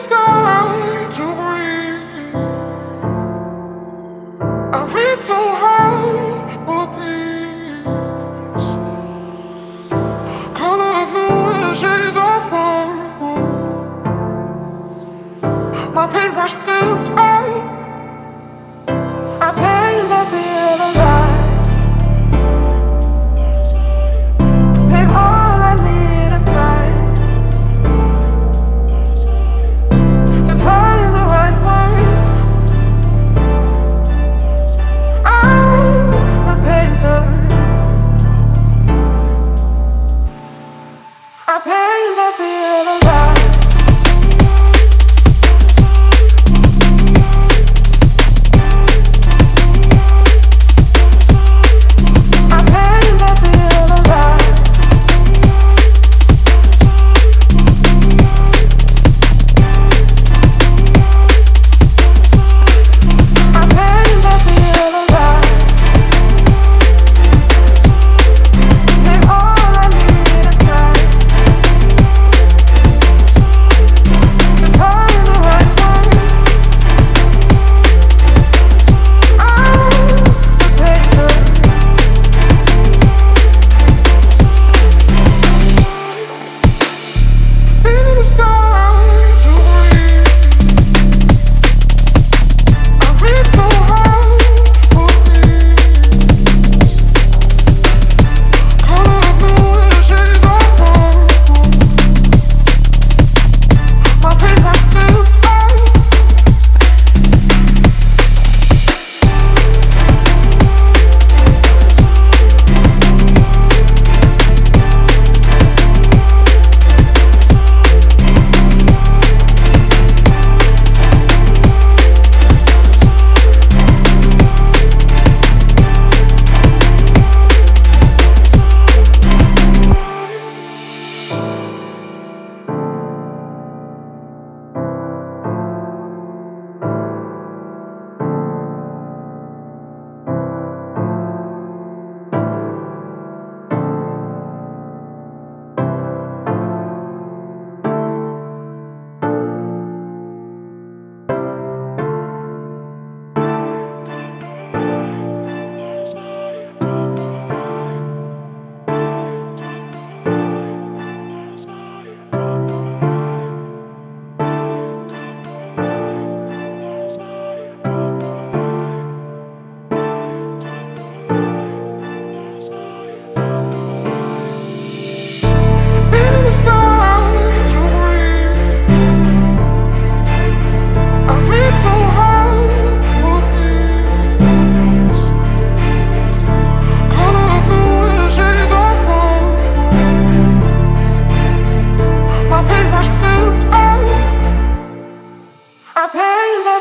sky to breathe. I reach so high for peace. Blue shades of. My paintbrush danced out.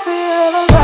feel alive.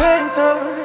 painter.